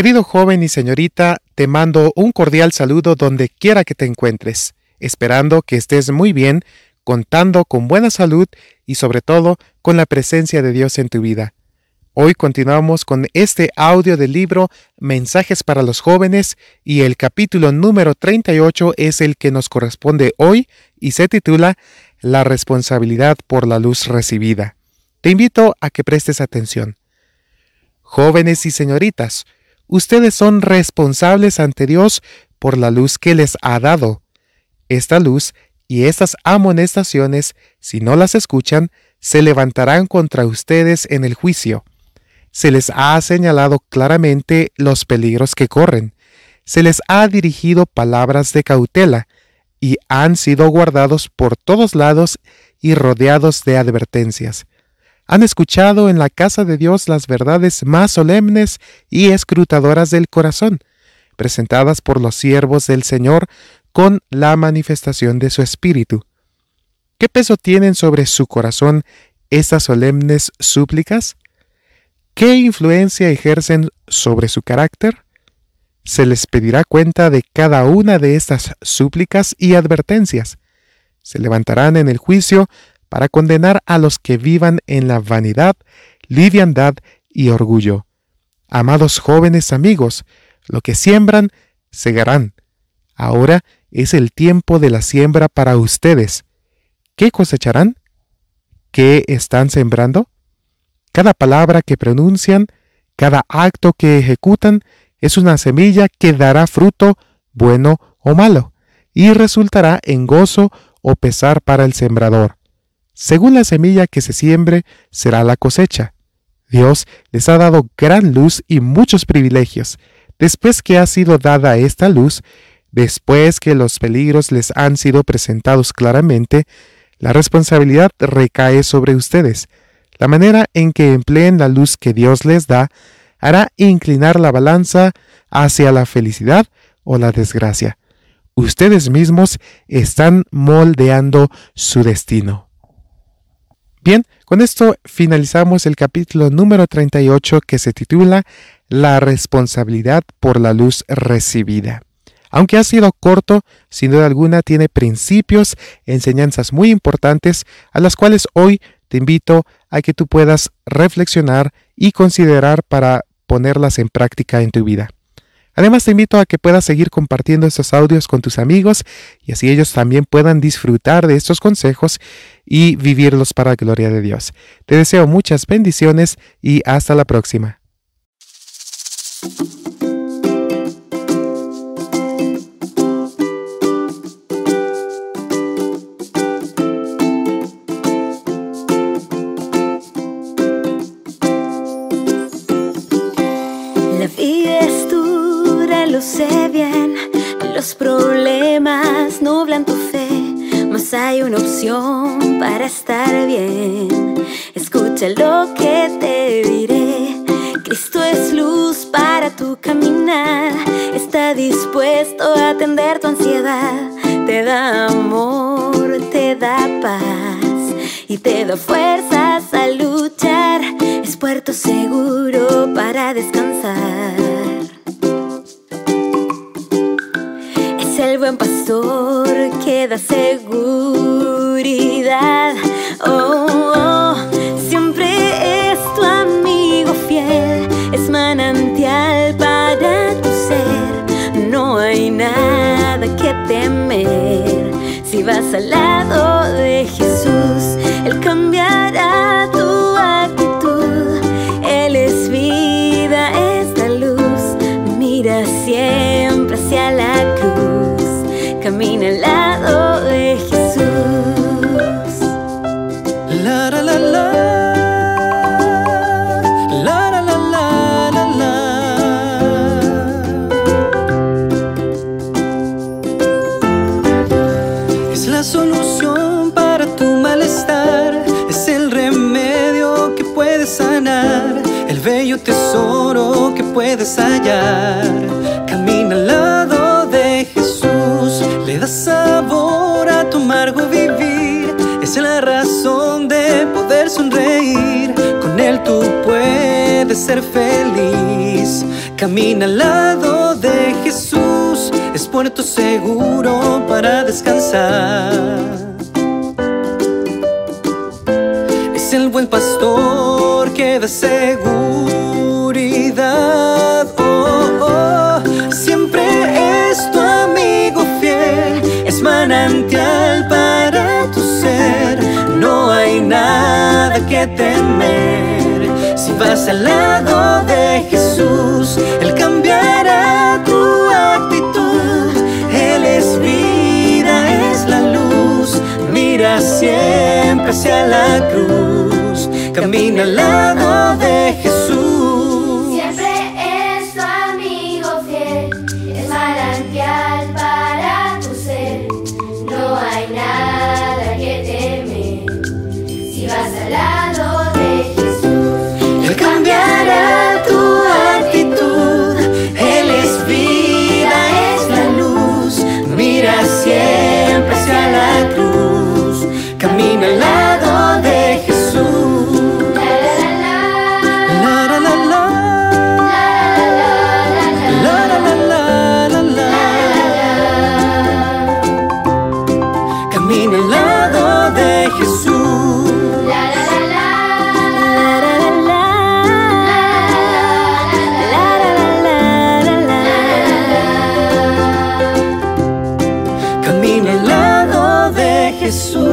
Querido joven y señorita, te mando un cordial saludo donde quiera que te encuentres, esperando que estés muy bien, contando con buena salud y sobre todo con la presencia de Dios en tu vida. Hoy continuamos con este audio del libro Mensajes para los jóvenes y el capítulo número 38 es el que nos corresponde hoy y se titula La responsabilidad por la luz recibida. Te invito a que prestes atención. Jóvenes y señoritas, ustedes son responsables ante Dios por la luz que les ha dado. Esta luz y estas amonestaciones, si no las escuchan, se levantarán contra ustedes en el juicio. Se les ha señalado claramente los peligros que corren. Se les ha dirigido palabras de cautela, y han sido guardados por todos lados y rodeados de advertencias han escuchado en la casa de Dios las verdades más solemnes y escrutadoras del corazón, presentadas por los siervos del Señor con la manifestación de su Espíritu. ¿Qué peso tienen sobre su corazón estas solemnes súplicas? ¿Qué influencia ejercen sobre su carácter? Se les pedirá cuenta de cada una de estas súplicas y advertencias. Se levantarán en el juicio para condenar a los que vivan en la vanidad, liviandad y orgullo. Amados jóvenes amigos, lo que siembran, segarán. Ahora es el tiempo de la siembra para ustedes. ¿Qué cosecharán? ¿Qué están sembrando? Cada palabra que pronuncian, cada acto que ejecutan, es una semilla que dará fruto, bueno o malo, y resultará en gozo o pesar para el sembrador. Según la semilla que se siembre, será la cosecha. Dios les ha dado gran luz y muchos privilegios. Después que ha sido dada esta luz, después que los peligros les han sido presentados claramente, la responsabilidad recae sobre ustedes. La manera en que empleen la luz que Dios les da hará inclinar la balanza hacia la felicidad o la desgracia. Ustedes mismos están moldeando su destino. Bien, con esto finalizamos el capítulo número 38 que se titula La responsabilidad por la luz recibida. Aunque ha sido corto, sin duda alguna tiene principios, enseñanzas muy importantes a las cuales hoy te invito a que tú puedas reflexionar y considerar para ponerlas en práctica en tu vida. Además te invito a que puedas seguir compartiendo estos audios con tus amigos y así ellos también puedan disfrutar de estos consejos y vivirlos para la gloria de Dios. Te deseo muchas bendiciones y hasta la próxima. Sé bien, los problemas nublan tu fe, mas hay una opción para estar bien. Escucha lo que te diré. Cristo es luz para tu caminar, está dispuesto a atender tu ansiedad, te da amor, te da paz y te da fuerzas a luchar, es puerto seguro para descansar. Pastor que da seguridad. Oh, oh, siempre es tu amigo fiel, es manantial para tu ser. No hay nada que temer si vas al lado de Jesús, Él cambiará tu actitud. Él es vida, es la luz, mira siempre sanar. El bello tesoro que puedes hallar. Camina al lado le da sabor a tu amargo vivir. Es la razón de poder sonreír. Con él tú puedes ser feliz. Camina al lado de Jesús, es puerto seguro para descansar. Es el buen pastor que da seguridad. Oh, oh, siempre es tu amigo fiel, es manantial para tu ser. No hay nada que temer si vas al lado de Jesús. Él cambiará tu actitud. Él es vida, es la luz. Mira siempre hacia la cruz. Camina al lado de Camina